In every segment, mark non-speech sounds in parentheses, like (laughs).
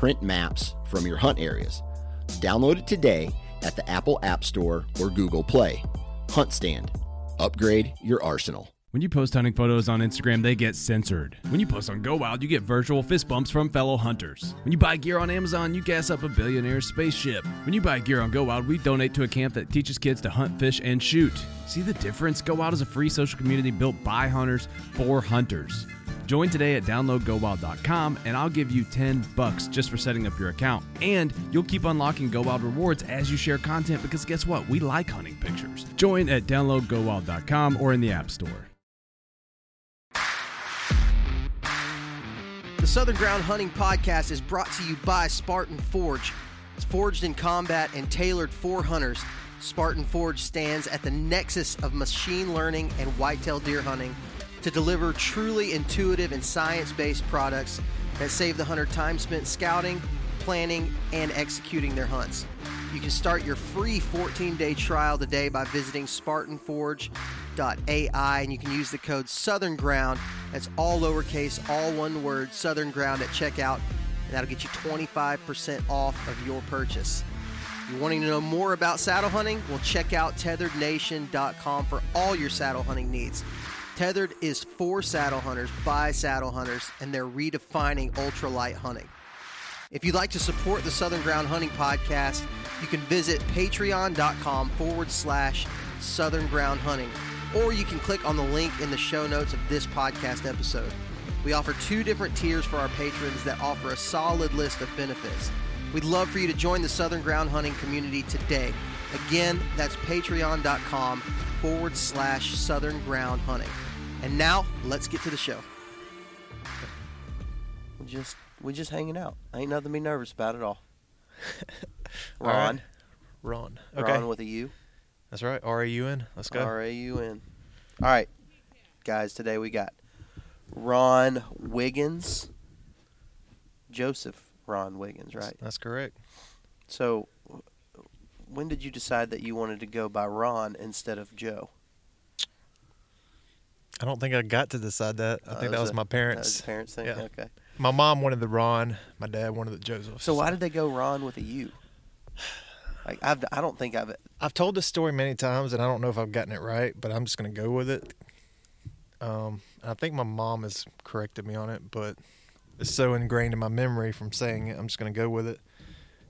print maps from your hunt areas. Download it today at the Apple App Store or Google Play. HuntStand. Upgrade your arsenal. When you post hunting photos on Instagram, they get censored. When you post on Go Wild, you get virtual fist bumps from fellow hunters. When you buy gear on Amazon, you gas up a billionaire spaceship. When you buy gear on Go Wild, we donate to a camp that teaches kids to hunt, fish, and shoot. See the difference? Go Wild is a free social community built by hunters for hunters. Join today at downloadgowild.com and I'll give you 10 bucks just for setting up your account. And you'll keep unlocking Go Wild rewards as you share content because guess what? We like hunting pictures. Join at downloadgowild.com or in the App Store. The Southern Ground Hunting Podcast is brought to you by Spartan Forge. It's forged in combat and tailored for hunters. Spartan Forge stands at the nexus of machine learning and whitetail deer hunting to deliver truly intuitive and science based products that save the hunter time spent scouting, planning, and executing their hunts. You can start your free 14 day trial today by visiting SpartanForge.ai and you can use the code Southern Ground. That's all lowercase, all one word, Southern Ground at checkout, and that'll get you 25% off of your purchase. You wanting to know more about saddle hunting? Well, check out tetherednation.com for all your saddle hunting needs. Tethered is for saddle hunters by saddle hunters, and they're redefining ultralight hunting. If you'd like to support the Southern Ground Hunting Podcast, you can visit patreon.com forward slash Southern Ground Hunting, or you can click on the link in the show notes of this podcast episode. We offer two different tiers for our patrons that offer a solid list of benefits. We'd love for you to join the Southern Ground Hunting community today. Again, that's patreon.com forward slash Southern Ground Hunting. And now, let's get to the show. We just we just hanging out. Ain't nothing to be nervous about at all. (laughs) All right. Raun, Raun. Okay. Raun with a U, That's right. R A U N. Let's go. R A U N. All right, guys. Today we got Raun Wiggins, Joseph Raun Wiggins. Right. That's correct. So, when did you decide that you wanted to go by Raun instead of Joe? I don't think I got to decide that. I Uh, think that was a- my was parents. your parents thing. Yeah. Okay. My mom wanted the Raun. My dad wanted the Joseph. So why did they go Raun with a U? Like I've, I don't think I've. I've told this story many times, and I don't know if I've gotten it right, but I'm just gonna go with it. Um, I think my mom has corrected me on it, but it's so ingrained in my memory from saying it. I'm just gonna go with it.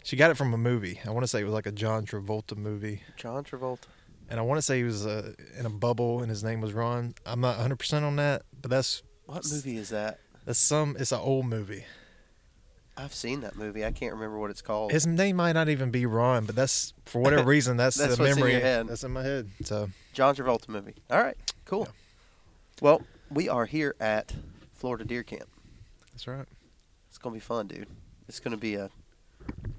She got it from a movie. I want to say it was like a John Travolta movie, John Travolta. And I want to say he was uh, in a bubble, and his name was Ron. I'm not 100 percent on that, but that's What movie is that? that's some. It's an old movie. I've seen that movie. I can't remember what it's called. His name might not even be Ron, but that's for whatever (laughs) reason that's, That's the what's in memory your head. that's in my head. So John Travolta movie. All right. Cool. Yeah. Well, we are here at Florida Deer Camp. that's right. It's gonna be fun, dude. It's gonna be a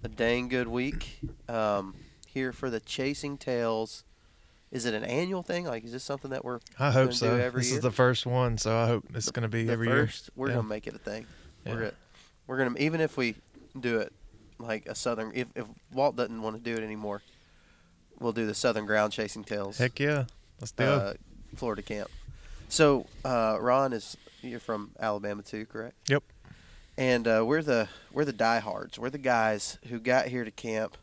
a dang good week. Um, here for the Chasing Tails. Is it an annual thing? Like, is this something that we're I hope do so. This year? is the first one, so I hope it's going to be the every first? We're Yeah. gonna make it a thing. Yeah. We're gonna, we're gonna even if we do it like a southern. If if Walt doesn't want to do it anymore, we'll do the Southern Ground Chasing Tails. Heck yeah, let's do uh, it. Florida camp. So uh, Ron is you're from Alabama too, correct? Yep. And uh, we're the we're the diehards. We're the guys who got here to camp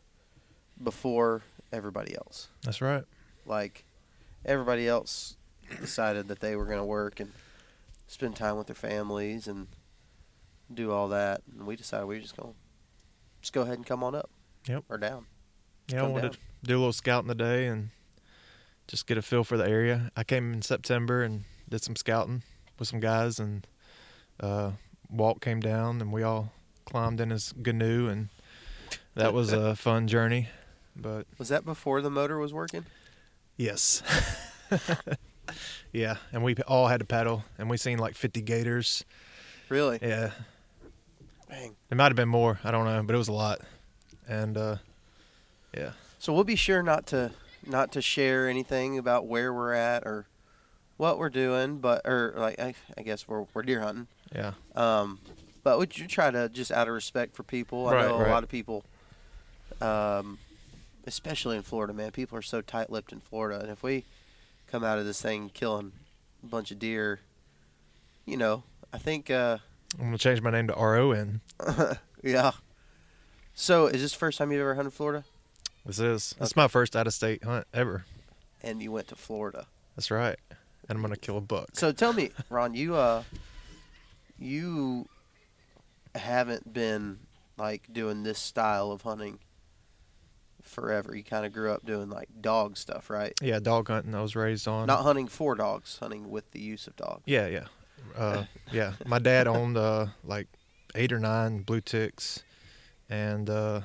before everybody else. That's right. Like everybody else decided that they were going to work and spend time with their families and do all that, and we decided we were just going to just go ahead and come on up. Yep. Or down. Yeah, I wanted down. to do a little scouting today and just get a feel for the area. I came in September and did some scouting with some guys, and uh, Walt came down, and we all climbed in his canoe, and that was a (laughs) fun journey. But Was that before the motor was working? Yes. (laughs) yeah, and we all had to paddle, and we seen like 50 gators. Really? Yeah, Dang. It might have been more. I don't know, but it was a lot. And uh, yeah, So we'll be sure not to not to share anything about where we're at or what we're doing, but or like I, I guess we're we're deer hunting. yeah, Um, but would you try to just out of respect for people? I Right, know a right. lot of people, um, especially in Florida, man. People are so tight-lipped in Florida, and if we come out of this thing killing a bunch of deer, you know, I think, uh, I'm gonna change my name to R O N. (laughs) yeah. So, is this the first time you've ever hunted Florida? This is. This is my first out of state hunt ever. And you went to Florida. That's right. And I'm gonna kill a buck. So tell me, Raun, you uh, you haven't been like doing this style of hunting forever. You kind of grew up doing like dog stuff, right? Yeah, dog hunting. I was raised on. Not hunting for dogs, hunting with the use of dogs. Yeah, yeah, uh, (laughs) yeah. My dad owned uh, like eight or nine blue ticks, and uh,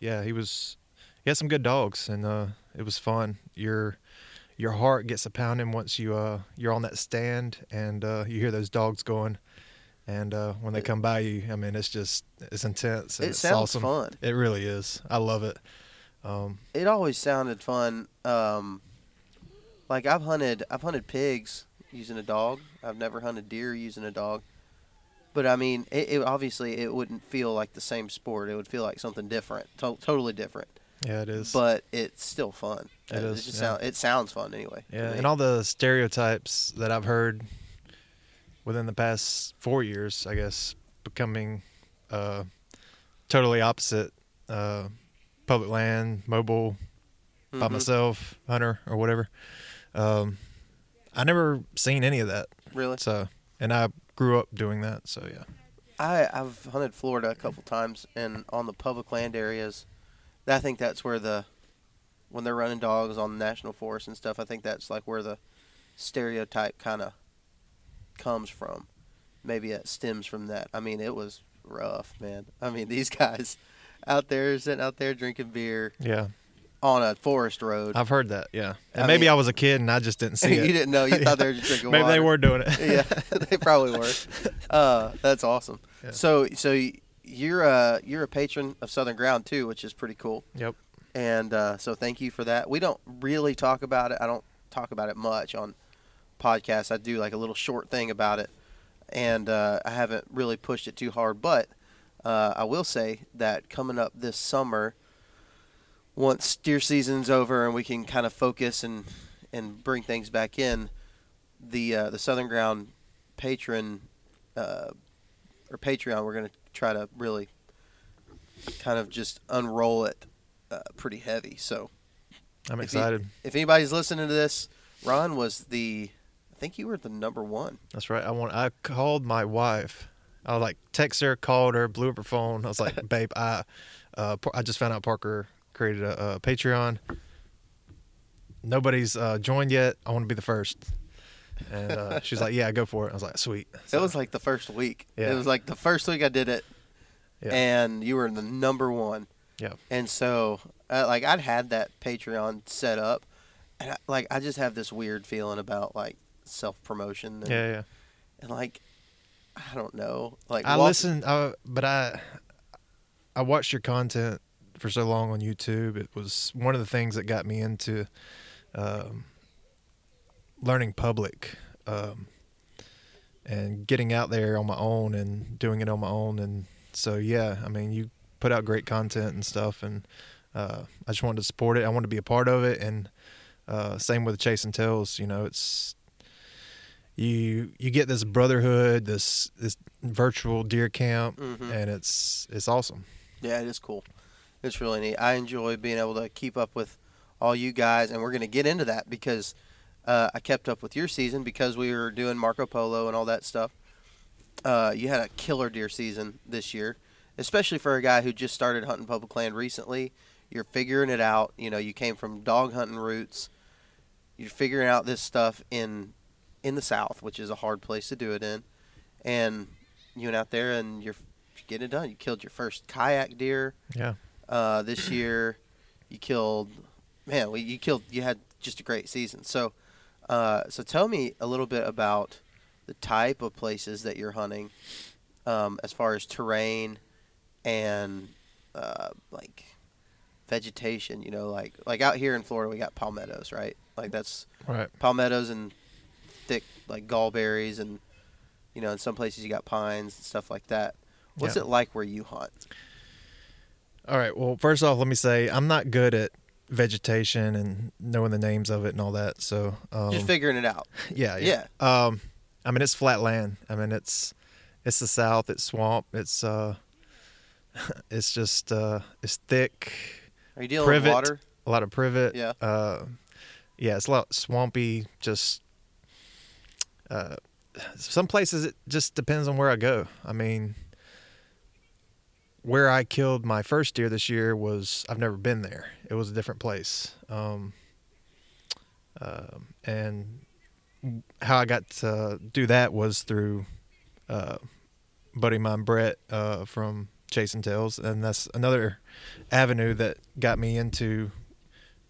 yeah, he was. He had some good dogs, and uh, it was fun. Your your heart gets a pounding once you uh, you're on that stand, and uh, you hear those dogs going. And uh, when they come by you, I mean, it's just it's intense. It it's sounds awesome. fun. It really is. I love it. Um, It always sounded fun. Um, like I've hunted, I've hunted pigs using a dog. I've never hunted deer using a dog. But I mean, it, it obviously it wouldn't feel like the same sport. It would feel like something different, to- totally different. yeah, it is. but it's still fun. It Uh, is, just yeah. sound, it sounds fun anyway. Yeah, and all the stereotypes that I've heard within the past four years, I guess, becoming uh, totally opposite. Uh, public land, mobile, by Mhm. myself, hunter or whatever. Um, I never seen any of that. Really, So, and I grew up doing that. So yeah, I I've hunted Florida a couple times, and on the public land areas, I think that's where the when they're running dogs on the national forest and stuff. I think that's like where the stereotype kind of comes from. Maybe it stems from that. I mean, it was rough, man. I mean, these (laughs) guys out there sitting out there drinking beer yeah, on a forest road. I've heard that. Yeah, and I maybe mean- I was a kid and I just didn't see (laughs) you it. You didn't know. You thought they were just (laughs) drinking maybe water. they were doing it. (laughs) yeah, they probably were. Uh, that's awesome. Yeah. So, so you're a you're a patron of Southern Ground too, which is pretty cool. Yep. And uh, so, thank you for that. We don't really talk about it. I don't talk about it much on podcasts. I do like a little short thing about it, and uh, I haven't really pushed it too hard. But uh, I will say that coming up this summer, once deer season's over and we can kind of focus and and bring things back in, the uh, the Southern Ground patron uh, or Patreon, we're gonna try to really kind of just unroll it uh, pretty heavy. So I'm If you- excited. if anybody's listening to this, Ron was the, I think you were the number one. That's right. I want. I called my wife. I was like text her, called her, blew up her phone. I was like, (laughs) "Babe, I, uh, I just found out Parker created a, a Patreon. Nobody's uh, joined yet. I want to be the first. And uh, (laughs) she's like, "Yeah, go for it." I was like, "Sweet." It was like the first week. Yeah. It was like the first week I did it, Yeah. and you were the number one. Yeah. And so, uh, like, I'd had that Patreon set up, and I, like, I just have this weird feeling about like self promotion. Yeah, yeah. and like, I don't know. Like, I walk- listened, uh, but I, I watched your content for so long on YouTube. It was one of the things that got me into um, learning public um, and getting out there on my own and doing it on my own. And so, yeah, I mean, you put out great content and stuff, and uh, I just wanted to support it. I wanted to be a part of it, and uh, same with Chasing Tails. You know, it's you you get this brotherhood, this this virtual deer camp, Mhm. and it's it's awesome. Yeah, it is cool. It's really neat. I enjoy being able to keep up with all you guys, and we're going to get into that because uh, I kept up with your season because we were doing Marco Polo and all that stuff. Uh, you had a killer deer season this year, especially for a guy who just started hunting public land recently. You're figuring it out. You know, you came from dog hunting roots. You're figuring out this stuff in in the South, which is a hard place to do it in, and you went out there and you're getting it done. You killed your first kayak deer Yeah, uh, this year. You killed, man. well, You killed. You had just a great season. So, uh, so tell me a little bit about the type of places that you're hunting, um, as far as terrain and uh, like vegetation. You know, like like out here in Florida, we got palmettos, right? Like that's Right. palmettos and thick like gallberries, and you know, in some places you got pines and stuff like that. What's Yeah. it like where you hunt? All right. Well, first off, let me say I'm not good at vegetation and knowing the names of it and all that. So um, Just figuring it out. (laughs) yeah, yeah. Um, I mean, it's flat land. I mean, it's it's the south. It's swamp. It's uh, (laughs) it's just uh, it's thick. Are you dealing privet. with water? A lot of privet. Yeah. Uh, yeah. It's a lot swampy. Just uh, some places it just depends on where I go. I mean, where I killed my first deer this year was I've never been there. It was a different place. Um, um and how I got to do that was through uh, buddy mine Brett uh, from Chasing Tails, and that's another avenue that got me into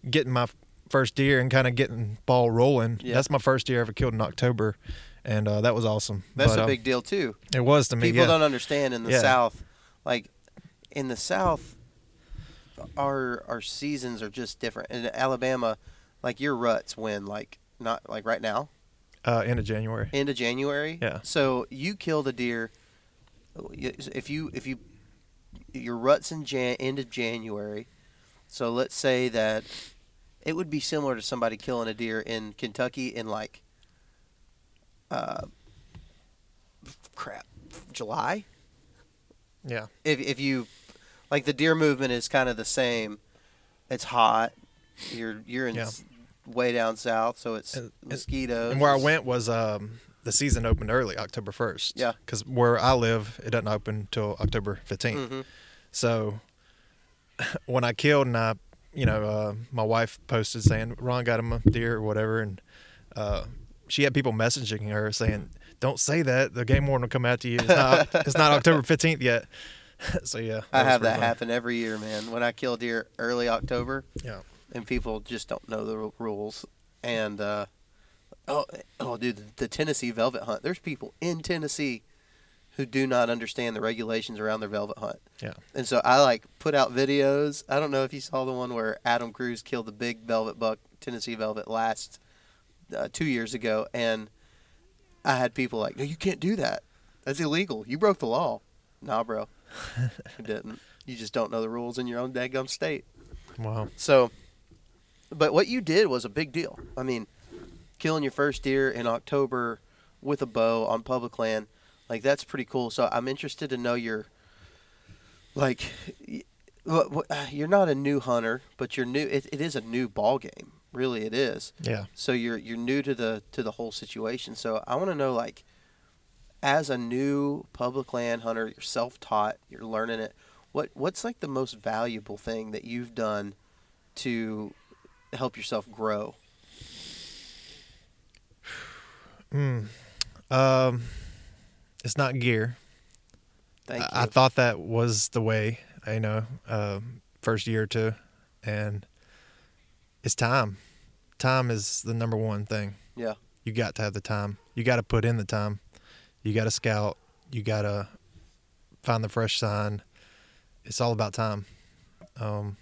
getting my first deer and kind of getting ball rolling. Yeah. That's my first deer I ever killed in October, and uh, that was awesome. That's But, a uh, big deal too. It was to me. People yeah. don't understand in the Yeah. South, like in the South, our our seasons are just different. In Alabama, like your ruts when like not like right now, uh, end of January. end of January. Yeah. So you killed a deer. If you if you your ruts in Jan end of January, so let's say that it would be similar to somebody killing a deer in Kentucky in like, uh, crap, July. Yeah. If if you like the deer movement is kind of the same. It's hot. You're you're in Yeah. way down south, so it's And- mosquitoes. And where I went was um, the season opened early, October first. Yeah. Because where I live, it doesn't open till October 15th Mhm. So (laughs) when I killed and I, you know, uh, my wife posted saying Raun got him a deer or whatever, and uh, she had people messaging her saying, "Don't say that. The game warden will come after you. It's not. (laughs) it's not October 15th yet." (laughs) so yeah, I have that fun. happen every year, man. When I kill deer early October, Yeah. and people just don't know the ru- rules. And uh, oh, oh, dude, the Tennessee velvet hunt. There's people in Tennessee who do not understand the regulations around their velvet hunt. Yeah. And so I like put out videos. I don't know if you saw the one where Adam Cruz killed the big velvet buck, Tennessee velvet, last uh, two years ago, and I had people like, "No, you can't do that. That's illegal. You broke the law." Nah, bro, (laughs) you didn't. You just don't know the rules in your own daggum state. Wow. So, but what you did was a big deal. I mean, killing your first deer in October with a bow on public land, like that's pretty cool. So I'm interested to know your, like, y- what, what, (sighs) you're not a new hunter, but you're new. It, it is a new ball game. Really, it is. Yeah. So you're you're new to the to the whole situation. So I want to know like as a new public land hunter, you're self-taught, you're learning it. What what's like the most valuable thing that you've done to help yourself grow? (sighs) Mm. Um, it's not gear. Thank you. I, I thought that was the way, you know, um, first year or two, and it's time. Time is the number one thing. yeah. You got to have the time. You got to put in the time. You got to scout. You got to find the fresh sign. It's all about time. Um,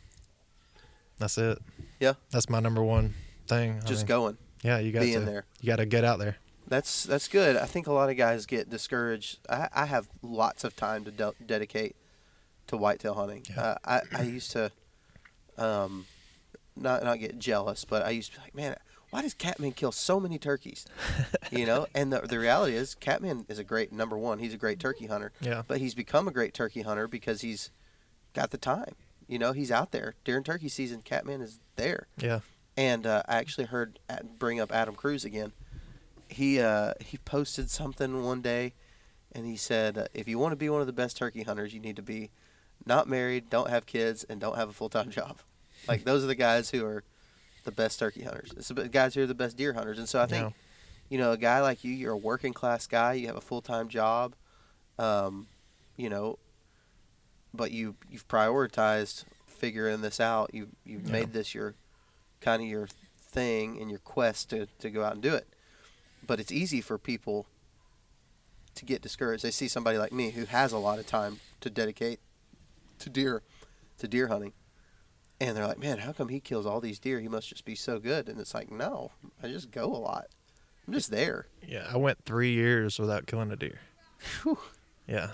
that's it. Yeah. That's my number one thing. I Just mean, going, Yeah, you got being to. there. You got to get out there. That's that's good. I think a lot of guys get discouraged. I, I have lots of time to de- dedicate to whitetail hunting. Yeah. Uh, I I used to, um, not not get jealous, but I used to be like, man, why does Catman kill so many turkeys? (laughs) you know, and the the reality is, Catman is a great number one. He's a great turkey hunter, Yeah. but he's become a great turkey hunter because he's got the time. You know, he's out there during turkey season. Catman is there. Yeah. And uh, I actually heard bring up Adam Cruz again. He uh, he posted something one day, and he said, uh, "If you want to be one of the best turkey hunters, you need to be not married, don't have kids, and don't have a full time (laughs) job. Like those are the guys who are the best turkey hunters. It's the guys who are the best deer hunters. And so I think, Yeah. you know, a guy like you, you're a working class guy. You have a full time job, um, you know, but you you've prioritized figuring this out. You you've Yeah. made this your kind of your thing and your quest to, to go out and do it. But it's easy for people to get discouraged. They see somebody like me who has a lot of time to dedicate to deer, to deer hunting, and they're like, "Man, how come he kills all these deer? He must just be so good." And it's like, no, I just go a lot. I'm just there. Yeah, I went three years without killing a deer. Whew. Yeah,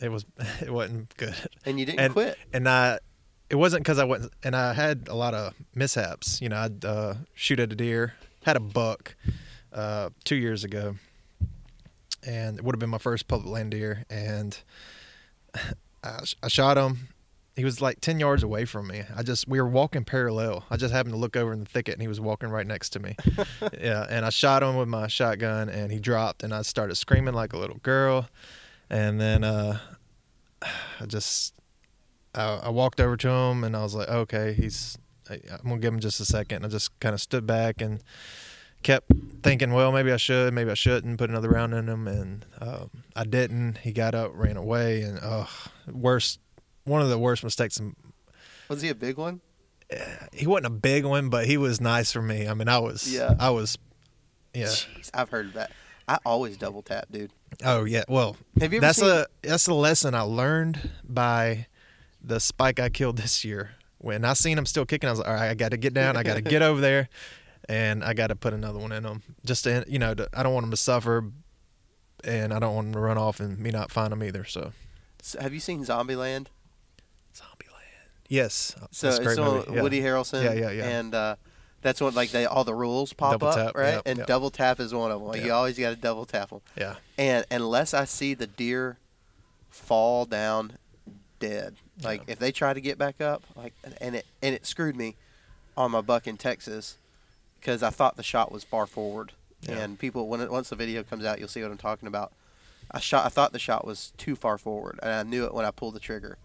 it was (laughs) it wasn't good. And you didn't and, quit. And I, it wasn't because I went and I had a lot of mishaps. You know, I'd uh, shoot at a deer, had a buck uh, two years ago, and it would have been my first public land deer, and (laughs) I, I shot him. He was like ten yards away from me. I just we were walking parallel. I just happened to look over in the thicket, and he was walking right next to me. (laughs) yeah, and I shot him with my shotgun, and he dropped, and I started screaming like a little girl, and then uh, (sighs) I just I, I walked over to him, and I was like, okay, he's. I'm gonna give him just a second. And I just kind of stood back and kept thinking, well, maybe I should, maybe I shouldn't put another round in him, and um, I didn't. He got up, ran away, and oh, worst, one of the worst mistakes. Was he a big one? He wasn't a big one, but he was nice for me. I mean, I was, Yeah. I was, yeah. Jeez, I've heard that. I always double tap, dude. Oh yeah. Well, Have you ever that's seen? a that's a lesson I learned by the spike I killed this year. When I seen him still kicking, I was like, all right, I got to get down. I got to (laughs) get over there, and I got to put another one in them. Just to, you know, to, I don't want them to suffer, and I don't want them to run off and me not find them either. So, So have you seen Zombieland? Zombieland. Yes, So it's on. Yeah. Woody Harrelson. Yeah, yeah, yeah. And uh, that's when like they all the rules pop Double up, tap, right? yeah, and yeah. double tap is one of them. Like you always got to double tap them. Yeah, And unless I see the deer fall down dead, like Yeah. if they try to get back up, like and it and it screwed me on my buck in Texas because I thought the shot was far forward. Yeah. And people when it, once the video comes out, you'll see what I'm talking about. I shot. I thought the shot was too far forward, and I knew it when I pulled the trigger.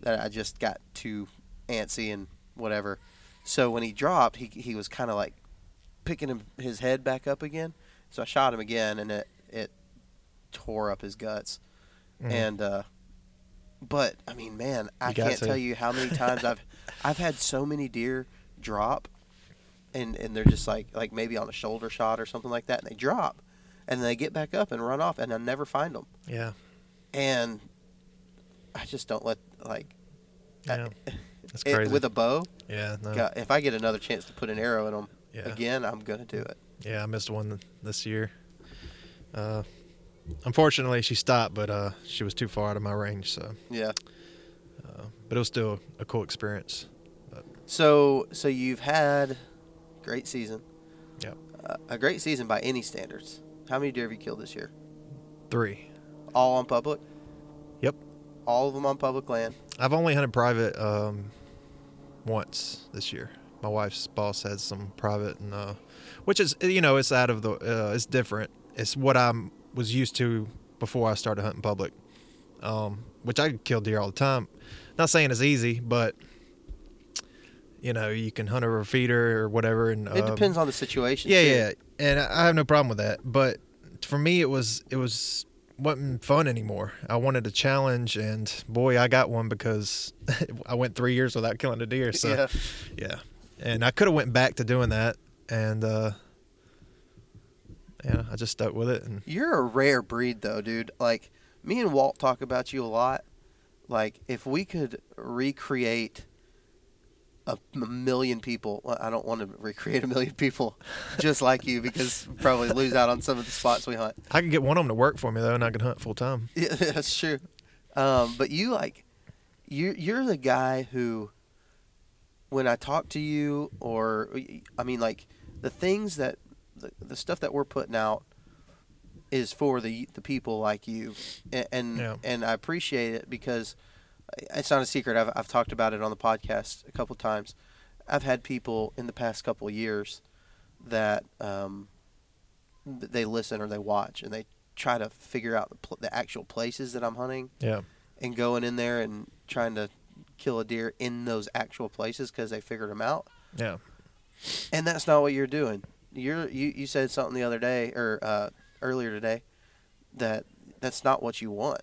That I just got too antsy and whatever. So when he dropped, he he was kind of like picking him, his head back up again. So I shot him again, and it it tore up his guts. Mhm. And uh, but I mean, man, I can't to. tell you how many times (laughs) I've I've had so many deer drop, and and they're just like like maybe on a shoulder shot or something like that, and they drop, and they get back up and run off, and I never find them, yeah, and I just don't let like. I- yeah. (laughs) That's it- crazy. with a bow, yeah, no. God, if I get another chance to put an arrow in them Yeah. again, I'm gonna do it. Yeah, I missed one this year. Uh, unfortunately, she stopped, but uh, she was too far out of my range. So, Yeah. uh, but it was still a cool experience. So so you've had great season. Yep. Uh, a great season by any standards. How many deer have you killed this year? Three. All on public? Yep. All of them on public land. I've only hunted private um, once this year. My wife's boss had some private, and uh, which is you know it's out of the uh, it's different. It's what I was used to before I started hunting public, um, which I kill deer all the time. Not saying it's easy, but you know you can hunt over a feeder or whatever, and It um, depends on the situation. Yeah, too. yeah, and I I have no problem with that. But for me, it was it was wasn't fun anymore. I wanted a challenge, and boy, I got one because (laughs) I went three years without killing a deer. So Yeah. yeah, and I could have went back to doing that, and uh, yeah, I just stuck with it. And You're a rare breed though, dude. Like me and Walt talk about you a lot. Like if we could recreate a million people, I don't want to recreate a million people just like you because probably lose out on some of the spots we hunt. I could get one of them to work for me though, and I could hunt full time. (laughs) Yeah, that's true. Um, but you like you you're the guy who when I talk to you or I mean like the things that the, the stuff that we're putting out is for the the people like you and and, Yeah. and I appreciate it because it's not a secret I've I've talked about it on the podcast a couple times. I've had people in the past couple years that um, they listen or they watch and they try to figure out the, pl- the actual places that I'm hunting Yeah, and going in there and trying to kill a deer in those actual places because they figured them out. yeah, And that's not what you're doing. You're you, you said something the other day or uh, earlier today that that's not what you want.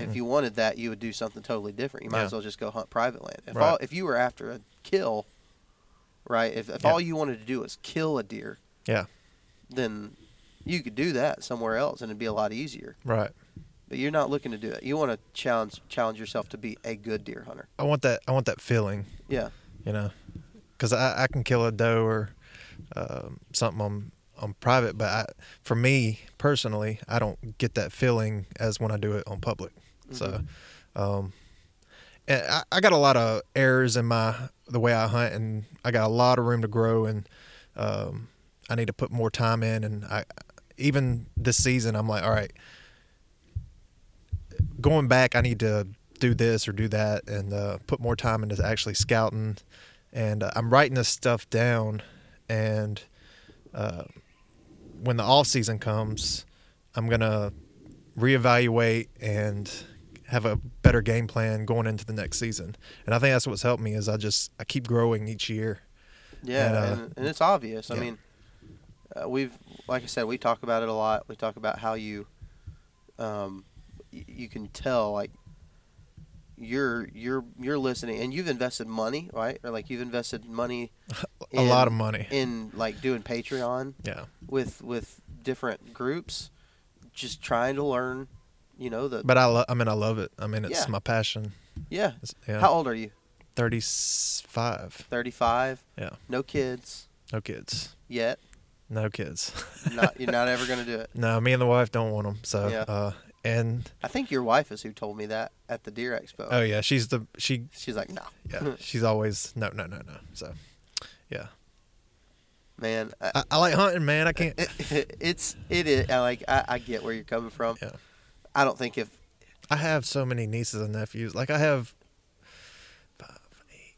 If you wanted that, you would do something totally different. You might Yeah. as well just go hunt private land. If Right. all, if you were after a kill, right? If if Yeah. all you wanted to do was kill a deer, yeah, then You could do that somewhere else, and it'd be a lot easier. Right. But you're not looking to do it. You want to challenge challenge yourself to be a good deer hunter. I want that. I want that feeling. Yeah. You know, because I, I can kill a doe or um, something on on private, but I, for me personally, I don't get that feeling as when I do it on public. So, um, and I, I got a lot of errors in my the way I hunt, and I got a lot of room to grow, and um, I need to put more time in. And I even this season, I'm like, all right, going back, I need to do this or do that, and uh, put more time into actually scouting. And uh, I'm writing this stuff down, and uh, when the off season comes, I'm gonna reevaluate and have a better game plan going into the next season. And I think that's what's helped me is I just I keep growing each year. Yeah, And, and, uh, and, it's obvious. I mean, uh, we've like I said, we talk about it a lot. We talk about how you, um, y- you can tell like you're you're you're listening, and you've invested money, right? Or like you've invested money (laughs) A lot of money. in like doing Patreon Yeah. with with different groups, just trying to learn. You know the But I lo- I mean I love it. I mean it's Yeah. my passion. yeah. It's, yeah. How old are you? 35. Thirty five. Yeah. No kids No kids. yet. No kids. Not you're not ever gonna do it. (laughs) no, me and the wife don't want them. So Yeah. uh and I think your wife is who told me that at the Deer Expo. oh yeah, she's the she She's like, no. yeah, (laughs) she's always no no no no. So yeah. Man, I, I, I like hunting, man. I can't it, (laughs) it's it is I like I, I get where you're coming from. Yeah. I don't think if I have so many nieces and nephews. Like I have five, eight.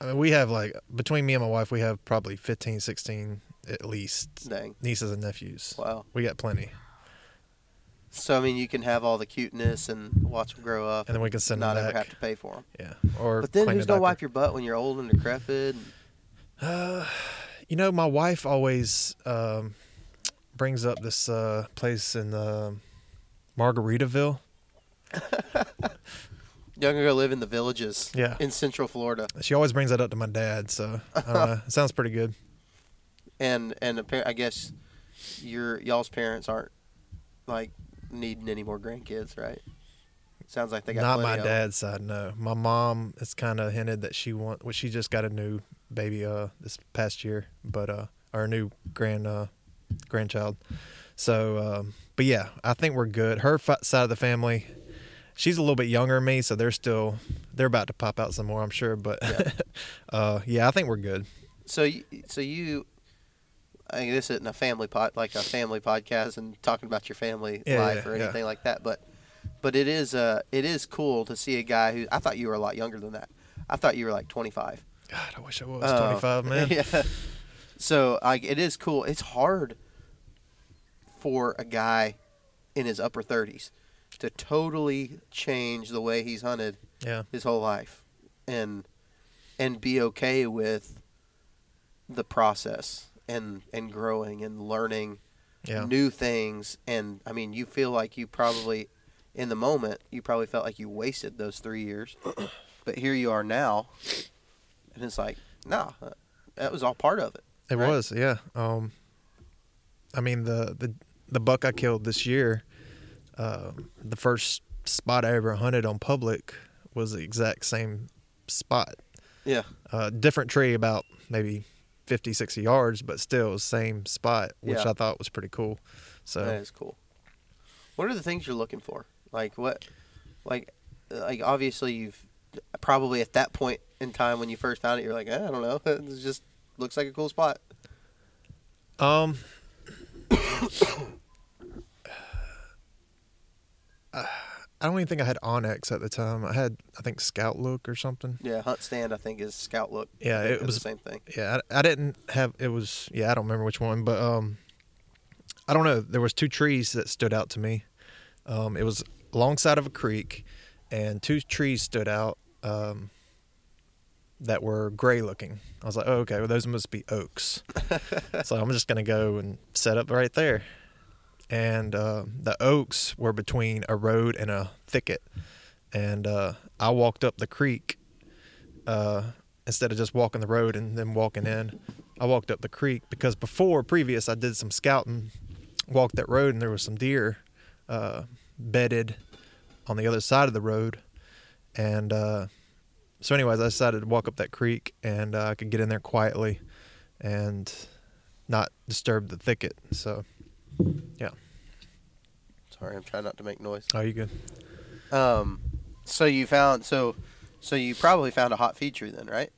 I mean, we have like between me and my wife, we have probably 15, 16 at least dang nieces and nephews. wow. We got plenty, So I mean, you can have all the cuteness and watch them grow up, and then we can send not them ever have to pay for them. Yeah, or But then who's gonna wipe your butt when you're old and decrepit? And, Uh, (sighs) you know, my wife always um, brings up this uh, place in uh, Margaritaville. (laughs) gonna go live in the villages. Yeah. In Central Florida, She always brings that up to my dad, so I don't know. (laughs) it sounds pretty good. and and I guess your y'all's parents aren't like needing any more grandkids, right? Sounds like they got Not my dad's side, no. My mom has kind of hinted that she want, well, she just got a new baby uh this past year, but uh, our new grand uh grandchild. So, um, but yeah, I think we're good. Her fa- side of the family, she's a little bit younger than me, so they're still they're about to pop out some more, I'm sure. But Yeah. (laughs) uh, yeah, I think we're good. So you, so you, I mean, this isn't a family pod, like a family podcast, and talking about your family Yeah, life yeah, or anything like that. But, but it is uh, it is cool to see a guy who I thought you were a lot younger than that. I thought you were like 25. God, I wish I was Oh, 25, man. (laughs) yeah. So like, it is cool. It's hard for a guy in his upper 30s to totally change the way he's hunted Yeah, his whole life and and be okay with the process and and growing and learning yeah, new things and I mean you feel like you probably in the moment you probably felt like you wasted those 3 years (clears throat) but here you are now and it's like nah that was all part of it it right? was. Yeah. Um, I mean the the the buck I killed this year, uh, the first spot I ever hunted on public was the exact same spot. yeah Uh, different tree, about maybe 50, 60 yards, but still same spot, which Yeah. I thought was pretty cool. So that is cool what are the things you're looking for like what like like obviously you've probably at that point in time when you first found it you're like eh, I don't know (laughs) it just looks like a cool spot Um, (coughs) (coughs) (coughs) I don't even think I had onX at the time. I had, I think, ScoutLook or something. Yeah, HuntStand I think is ScoutLook. Yeah, it was- the same thing. Yeah, I, I didn't have. It was yeah, I don't remember which one, but um, I don't know. There was two trees that stood out to me. Um, it was alongside of a creek, and two trees stood out. Um, that were gray looking. I was like, oh, okay, well, those must be oaks. (laughs) so I'm just gonna go and set up right there. And uh, the oaks were between a road and a thicket, and uh, I walked up the creek uh, instead of just walking the road and then walking in. I walked up the creek because before previous I did some scouting walked that road and there was some deer uh, bedded on the other side of the road, and uh, so anyways, I decided to walk up that creek and uh, I could get in there quietly and not disturb the thicket. So yeah, Sorry, I'm trying not to make noise. oh, you good? Um, so you found so so you probably found a hot feature then, right?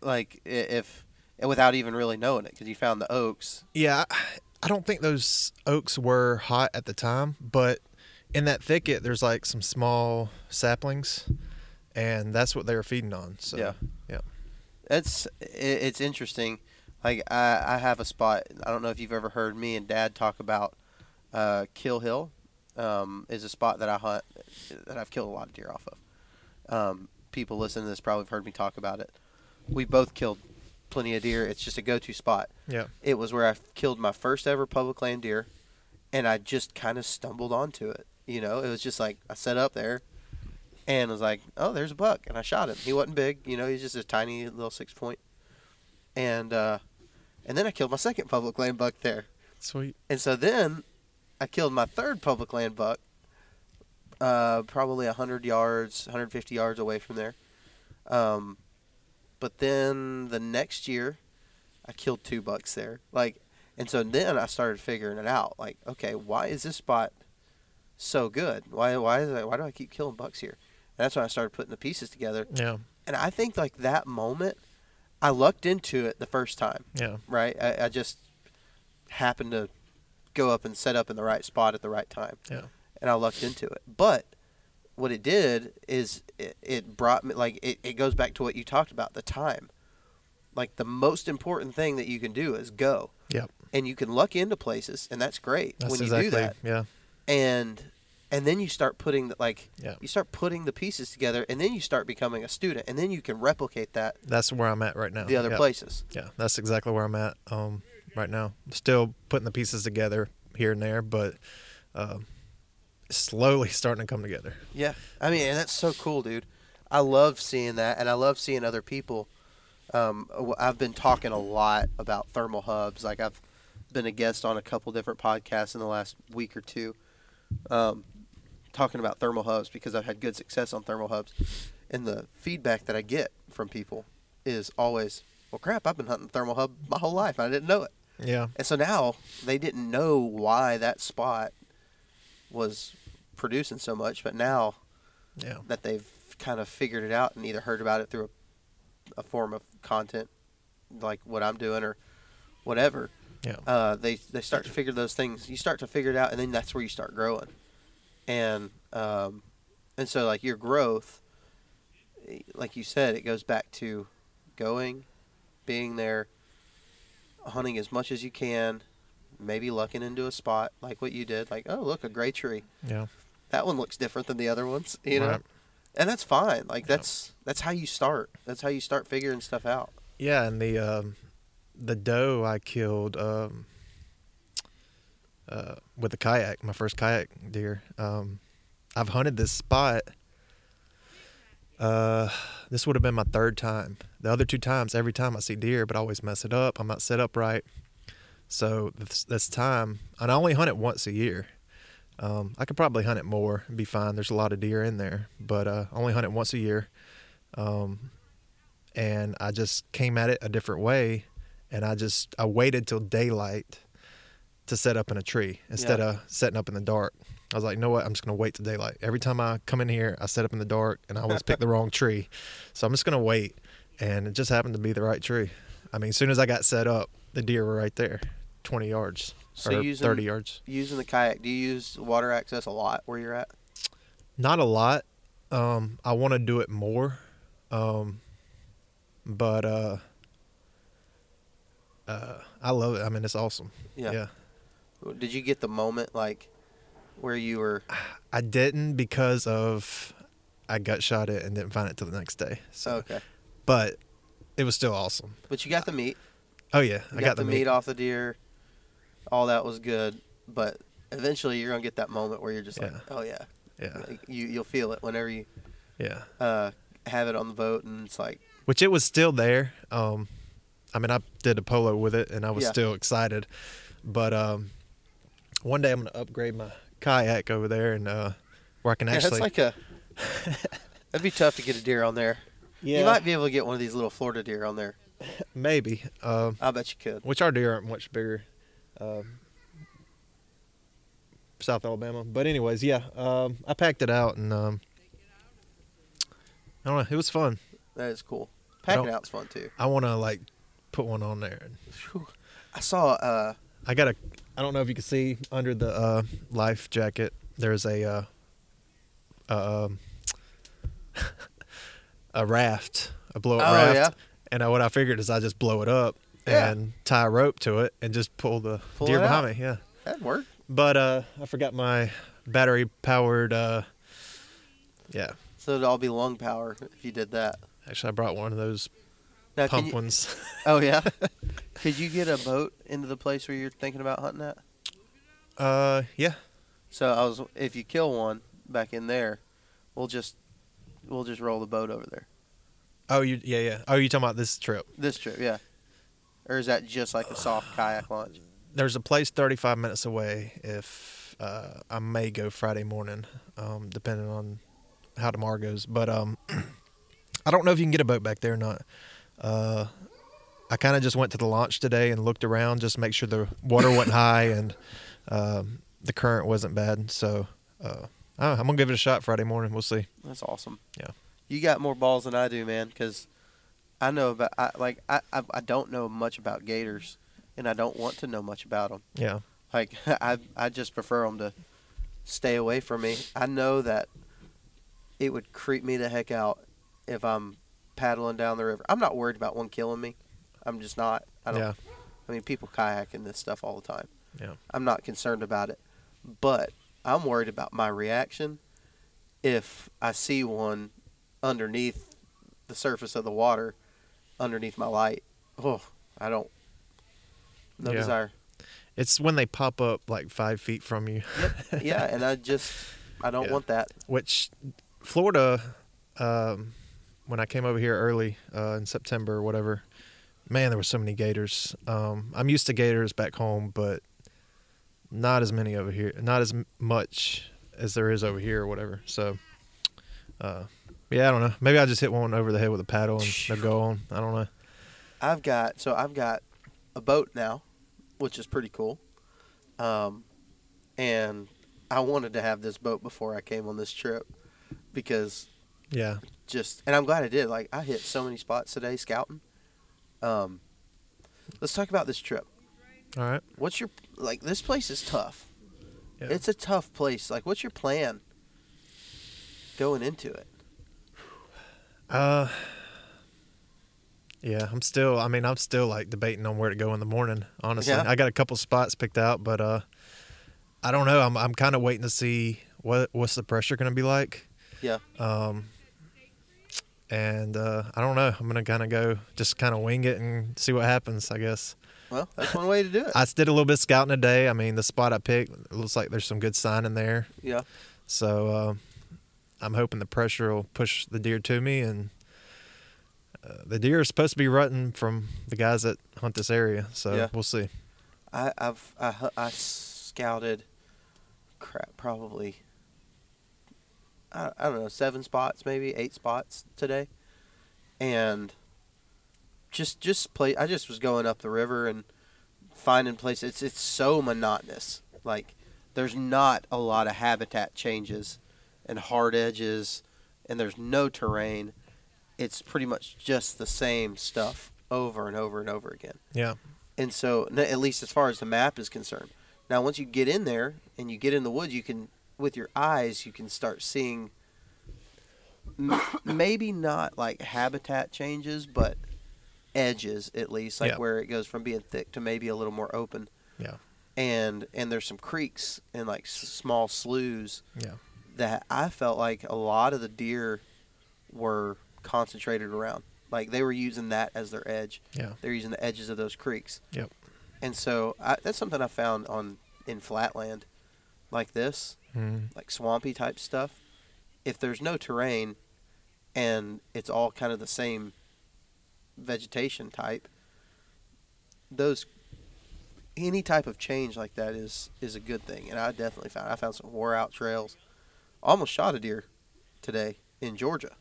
Like if without even really knowing it, because you found the oaks. Yeah, I- I don't think those oaks were hot at the time, but in that thicket, there's like some small saplings, and that's what they were feeding on. So Yeah. yeah, that's it's interesting. Like I I have a spot. I don't know if you've ever heard me and Dad talk about uh, Kill Hill. Um, is a spot that I hunt that I've killed a lot of deer off of. Um, people listening to this probably have heard me talk about it. We both killed plenty of deer. It's just a go-to spot. yeah, It was where I killed my first ever public land deer, and I just kind of stumbled onto it. You know, it was just like I set up there, and was like, "Oh, there's a buck," and I shot him. He wasn't big, you know, he's just a tiny little six point, and uh, and then I killed my second public land buck there, sweet. and so then I killed my third public land buck, uh, probably 100 yards, 150 yards away from there. Um, but then the next year, I killed two bucks there. Like, and so then I started figuring it out. Like, okay, why is this spot so good? Why why is it, why do I keep killing bucks here? And that's when I started putting the pieces together. Yeah, And I think like that moment, I lucked into it the first time yeah, right? I, I just happened to go up and set up in the right spot at the right time, yeah, and I lucked into it. But what it did is it, it brought me like it, it goes back to what you talked about the time. Like the most important thing that you can do is go, Yep. and you can luck into places, and that's great That's when you exactly. do that. Yeah, And and then you start putting the, like Yeah. you start putting the pieces together, and then you start becoming a student, and then you can replicate that that's where I'm at right now. the other yeah. places. Yeah, that's exactly where I'm at um, right now. Still putting the pieces together here and there, but um, slowly (laughs) starting to come together. Yeah, I mean, and that's so cool, dude. I love seeing that, and I love seeing other people. Um, I've been talking a lot about thermal hubs. Like I've been a guest on a couple different podcasts in the last week or two, um, talking about thermal hubs because I've had good success on thermal hubs, and the feedback that I get from people is always, "Well, crap, I've been hunting thermal hub my whole life. I didn't know it." Yeah, And so now they didn't know why that spot was producing so much, but now yeah, that they've kind of figured it out and either heard about it through a, a form of content like what I'm doing or whatever, yeah, uh, they they start to figure those things. You start to figure it out, and then that's where you start growing. And um, and so like your growth, like you said, it goes back to going, being there, hunting as much as you can, maybe lucking into a spot like what you did. Like oh look a gray tree, yeah. that one looks different than the other ones, (laughs) you know. Right. And that's fine. Like Yeah. that's that's how you start. That's how you start figuring stuff out. Yeah, and the um, the doe I killed um, uh, with the kayak, my first kayak deer. Um, I've hunted this spot. Uh, this would have been my third time. The other two times, every time I see deer, but I always mess it up. I'm not set up right. So this, this time, and I only hunt it once a year. Um, I could probably hunt it more and be fine. There's a lot of deer in there, but uh, I only hunt it once a year. Um, and I just came at it a different way, and I just I waited till daylight to set up in a tree instead Yeah. of setting up in the dark. I was like, you know what? I'm just gonna wait till daylight. Every time I come in here, I set up in the dark, and I always pick the (laughs) wrong tree. So I'm just gonna wait, and it just happened to be the right tree. I mean, as soon as I got set up, the deer were right there, 20 yards So or using 30 yards. using the kayak, do you use water access a lot where you're at? Not a lot. Um, I want to do it more, um, but uh, uh, I love it. I mean, it's awesome. Yeah. yeah. Did you get the moment like where you were? (sighs) I didn't because of I gut shot it and didn't find it till the next day. So, okay, but it was still awesome. but you got the meat. Oh yeah, You I got, the, meat. off the deer. All that was good, but eventually you're gonna get that moment where you're just like, Yeah. oh yeah, Yeah, Like, you you'll feel it whenever you yeah. uh, have it on the boat, and it's like, Which it was still there. Um, I mean, I did a polo with it and I was Yeah. still excited, but um, one day I'm gonna upgrade my kayak over there and uh, where I can Yeah, actually. that's like a. That'd be tough to get a deer on there. yeah, You might be able to get one of these little Florida deer on there. maybe. Um, I bet you could. which our deer aren't much bigger. Um, South Alabama, but anyways, yeah, um, I packed it out and um, I don't know, it was fun. That is cool. Packing out's fun too. I want to like put one on there. I saw. uh I got a. I don't know if you can see under the uh, life jacket. There's a uh, uh, um, (laughs) a raft, a blow up Oh, raft, yeah? and uh, what I figured is I just blow it up Yeah. and tie a rope to it and just pull the Pull deer behind me. Yeah, That'd work. but uh, I forgot my battery powered. Uh, yeah, So it'd all be lung power if you did that. actually, I brought one of those Now, pump you- ones. Oh yeah. (laughs) Could you get a boat into the place where you're thinking about hunting at? uh, yeah, So I was, if you kill one back in there, we'll just, we'll just roll the boat over there. oh you, yeah, yeah. Oh, you talking about this trip? This trip, yeah. Or is that just like a soft kayak launch? there's a place 35 minutes away if uh, I may go Friday morning, um, depending on how tomorrow goes. But um, (clears throat) I don't know if you can get a boat back there or not. Uh, I kind of just went to the launch today and looked around just to make sure the water wasn't high (laughs) and um, the current wasn't bad. So uh, know, I'm gonna give it a shot Friday morning. We'll see. That's awesome. Yeah. You got more balls than I do, man. Because I know about, I, like, I, I, I don't know much about gators, and I don't want to know much about them. Yeah, Like, (laughs) I, I just prefer them to stay away from me. I know that it would creep me the heck out if I'm paddling down the river. I'm not worried about one killing me. I'm just not. I don't. yeah, I mean, people kayak in this stuff all the time. yeah, I'm not concerned about it, but I'm worried about my reaction if I see one underneath the surface of the water, underneath my light. Oh, I don't. No Yeah. desire. It's when they pop up like five feet from you. Yeah, and I (laughs) just I don't Yeah. want that. which Florida, um, when I came over here early uh, in September or whatever, man, there were so many gators. Um, I'm used to gators back home, but not as many over here. Not as much as there is over here or whatever. So, uh, yeah, I don't know. Maybe I just hit one over the head with a paddle and they'll go on. I don't know. I've got so I've got a boat now, which is pretty cool. Um, and I wanted to have this boat before I came on this trip because Yeah, just and I'm glad I did. Like I hit so many spots today scouting. Um, let's talk about this trip. all right. What's your like? This place is tough. Yeah. It's a tough place. Like, what's your plan going into it? Uh, yeah, I'm still. I mean, I'm still like debating on where to go in the morning. Honestly, Yeah. I got a couple spots picked out, but uh, I don't know. I'm I'm kind of waiting to see what what's the pressure going to be like. Yeah. Um, and uh, I don't know. I'm gonna kind of go, just kind of wing it and see what happens. I guess. Well, that's one way to do it. I did a little bit of scouting today. I mean, the spot I picked it looks like there's some good sign in there. yeah. So uh, I'm hoping the pressure will push the deer to me, and uh, the deer are supposed to be rutting from the guys that hunt this area. So Yeah. we'll see. I, I've I, I scouted, crap, probably. I, I don't know, seven spots, maybe eight spots today, and just just play. I just was going up the river and finding places. It's it's so monotonous. Like there's not a lot of habitat changes and hard edges, and there's no terrain. It's pretty much just the same stuff over and over and over again. Yeah, And so, at least as far as the map is concerned. Now, once you get in there and you get in the woods, you can, with your eyes, you can start seeing m- (coughs) maybe not like habitat changes, but edges at least, like Yeah. where it goes from being thick to maybe a little more open. yeah, And and there's some creeks and like s- small sloughs yeah, that I felt like a lot of the deer were concentrated around. Like they were using that as their edge. yeah, They're using the edges of those creeks. Yep. And so I, that's something I found on in flatland, like this, mm, like swampy type stuff. If there's no terrain, and it's all kind of the same vegetation type, those any type of change like that is is a good thing, and I definitely found I found some wore out trails. Almost shot a deer today in Georgia,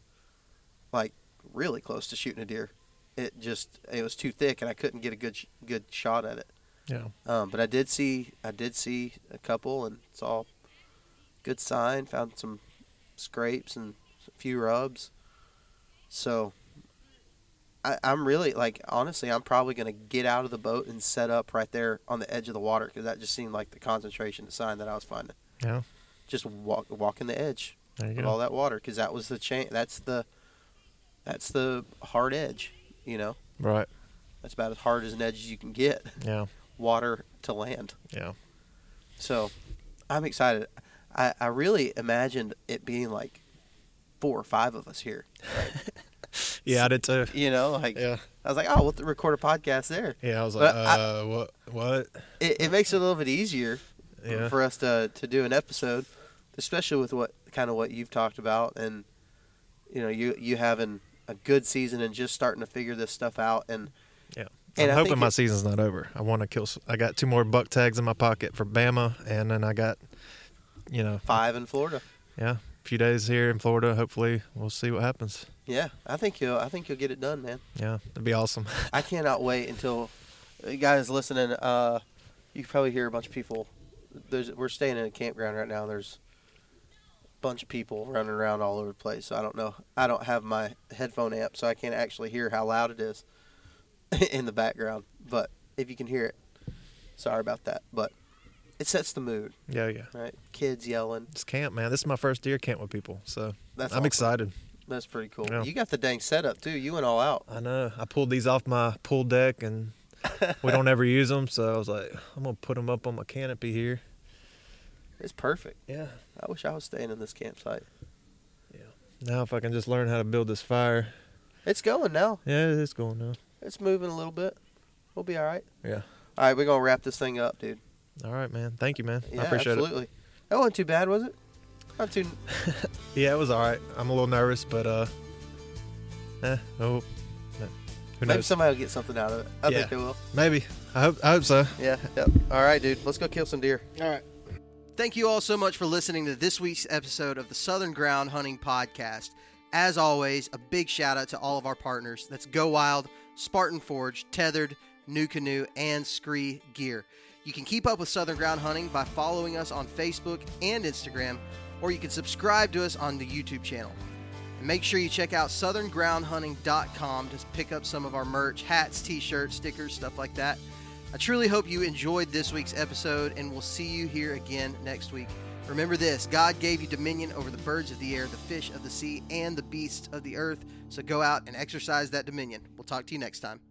like really close to shooting a deer. It just it was too thick, and I couldn't get a good good shot at it. Yeah. Um, but I did see I did see a couple, and it's all good sign. Found some scrapes and a few rubs. So I, I'm really like honestly, I'm probably gonna get out of the boat and set up right there on the edge of the water because that just seemed like the concentration sign that I was finding. Yeah. Just walk walking the edge of go. all that water because that was the chain. That's the that's the hard edge. You know, Right. that's about as hard as an edge as you can get. Yeah. Water to land. Yeah. So I'm excited. I, I really imagined it being like four or five of us here. (laughs) Yeah, I did too. (laughs) You know, like Yeah. I was like, oh, we'll record a podcast there. Yeah, I was like, But I- uh, what? What? It, it makes it a little bit easier Yeah. for us to to do an episode, especially with what kind of what you've talked about, and you know, you you having a good season and just starting to figure this stuff out, and Yeah. And I'm I hoping my it- season's not over. I want to kill. I got two more buck tags in my pocket for Bama, and then I got, you know, five in Florida. yeah, a few days here in Florida. Hopefully, we'll see what happens. Yeah, I think you'll I think you'll get it done, man. Yeah, that'd be awesome. (laughs) I cannot wait until you guys listening. Uh, you can probably hear a bunch of people. There's we're staying in a campground right now. There's a bunch of people running around all over the place. So I don't know. I don't have my headphone amp, so I can't actually hear how loud it is (laughs) in the background. But if you can hear it, sorry about that. But it sets the mood, yeah, yeah. right? Kids yelling. It's camp, man. This is my first deer camp with people, so That's I'm awesome. excited. That's pretty cool. Yeah. You got the dang setup too. You went all out. I know. I pulled these off my pool deck, and we don't ever use them, so I was like, I'm gonna put them up on my canopy here. It's perfect. Yeah. I wish I was staying in this campsite. Yeah. Now, if I can just learn how to build this fire, It's going now. yeah, it's going now. It's moving a little bit. We'll be all right. Yeah. All right, we're gonna wrap this thing up, dude. All right, man. Thank you, man. Yeah, I appreciate it. absolutely. That wasn't too bad, was it? Not too. (laughs) Yeah, it was all right. I'm a little nervous, but uh, eh, oh, no. who Maybe somebody will get something out of it. I Yeah. think they will. Maybe. I hope. I hope so. Yeah. Yep. All right, dude. Let's go kill some deer. All right. Thank you all so much for listening to this week's episode of the Southern Ground Hunting Podcast. As always, a big shout out to all of our partners. That's Go Wild, Spartan Forge, Tethered, NuCanoe, and Scree Gear. You can keep up with Southern Ground Hunting by following us on Facebook and Instagram, or you can subscribe to us on the YouTube channel. And make sure you check out southerngroundhunting.com to pick up some of our merch hats, t shirts, stickers, stuff like that. I truly hope you enjoyed this week's episode, and we'll see you here again next week. Remember this God gave you dominion over the birds of the air, the fish of the sea, and the beasts of the earth. So go out and exercise that dominion. We'll talk to you next time.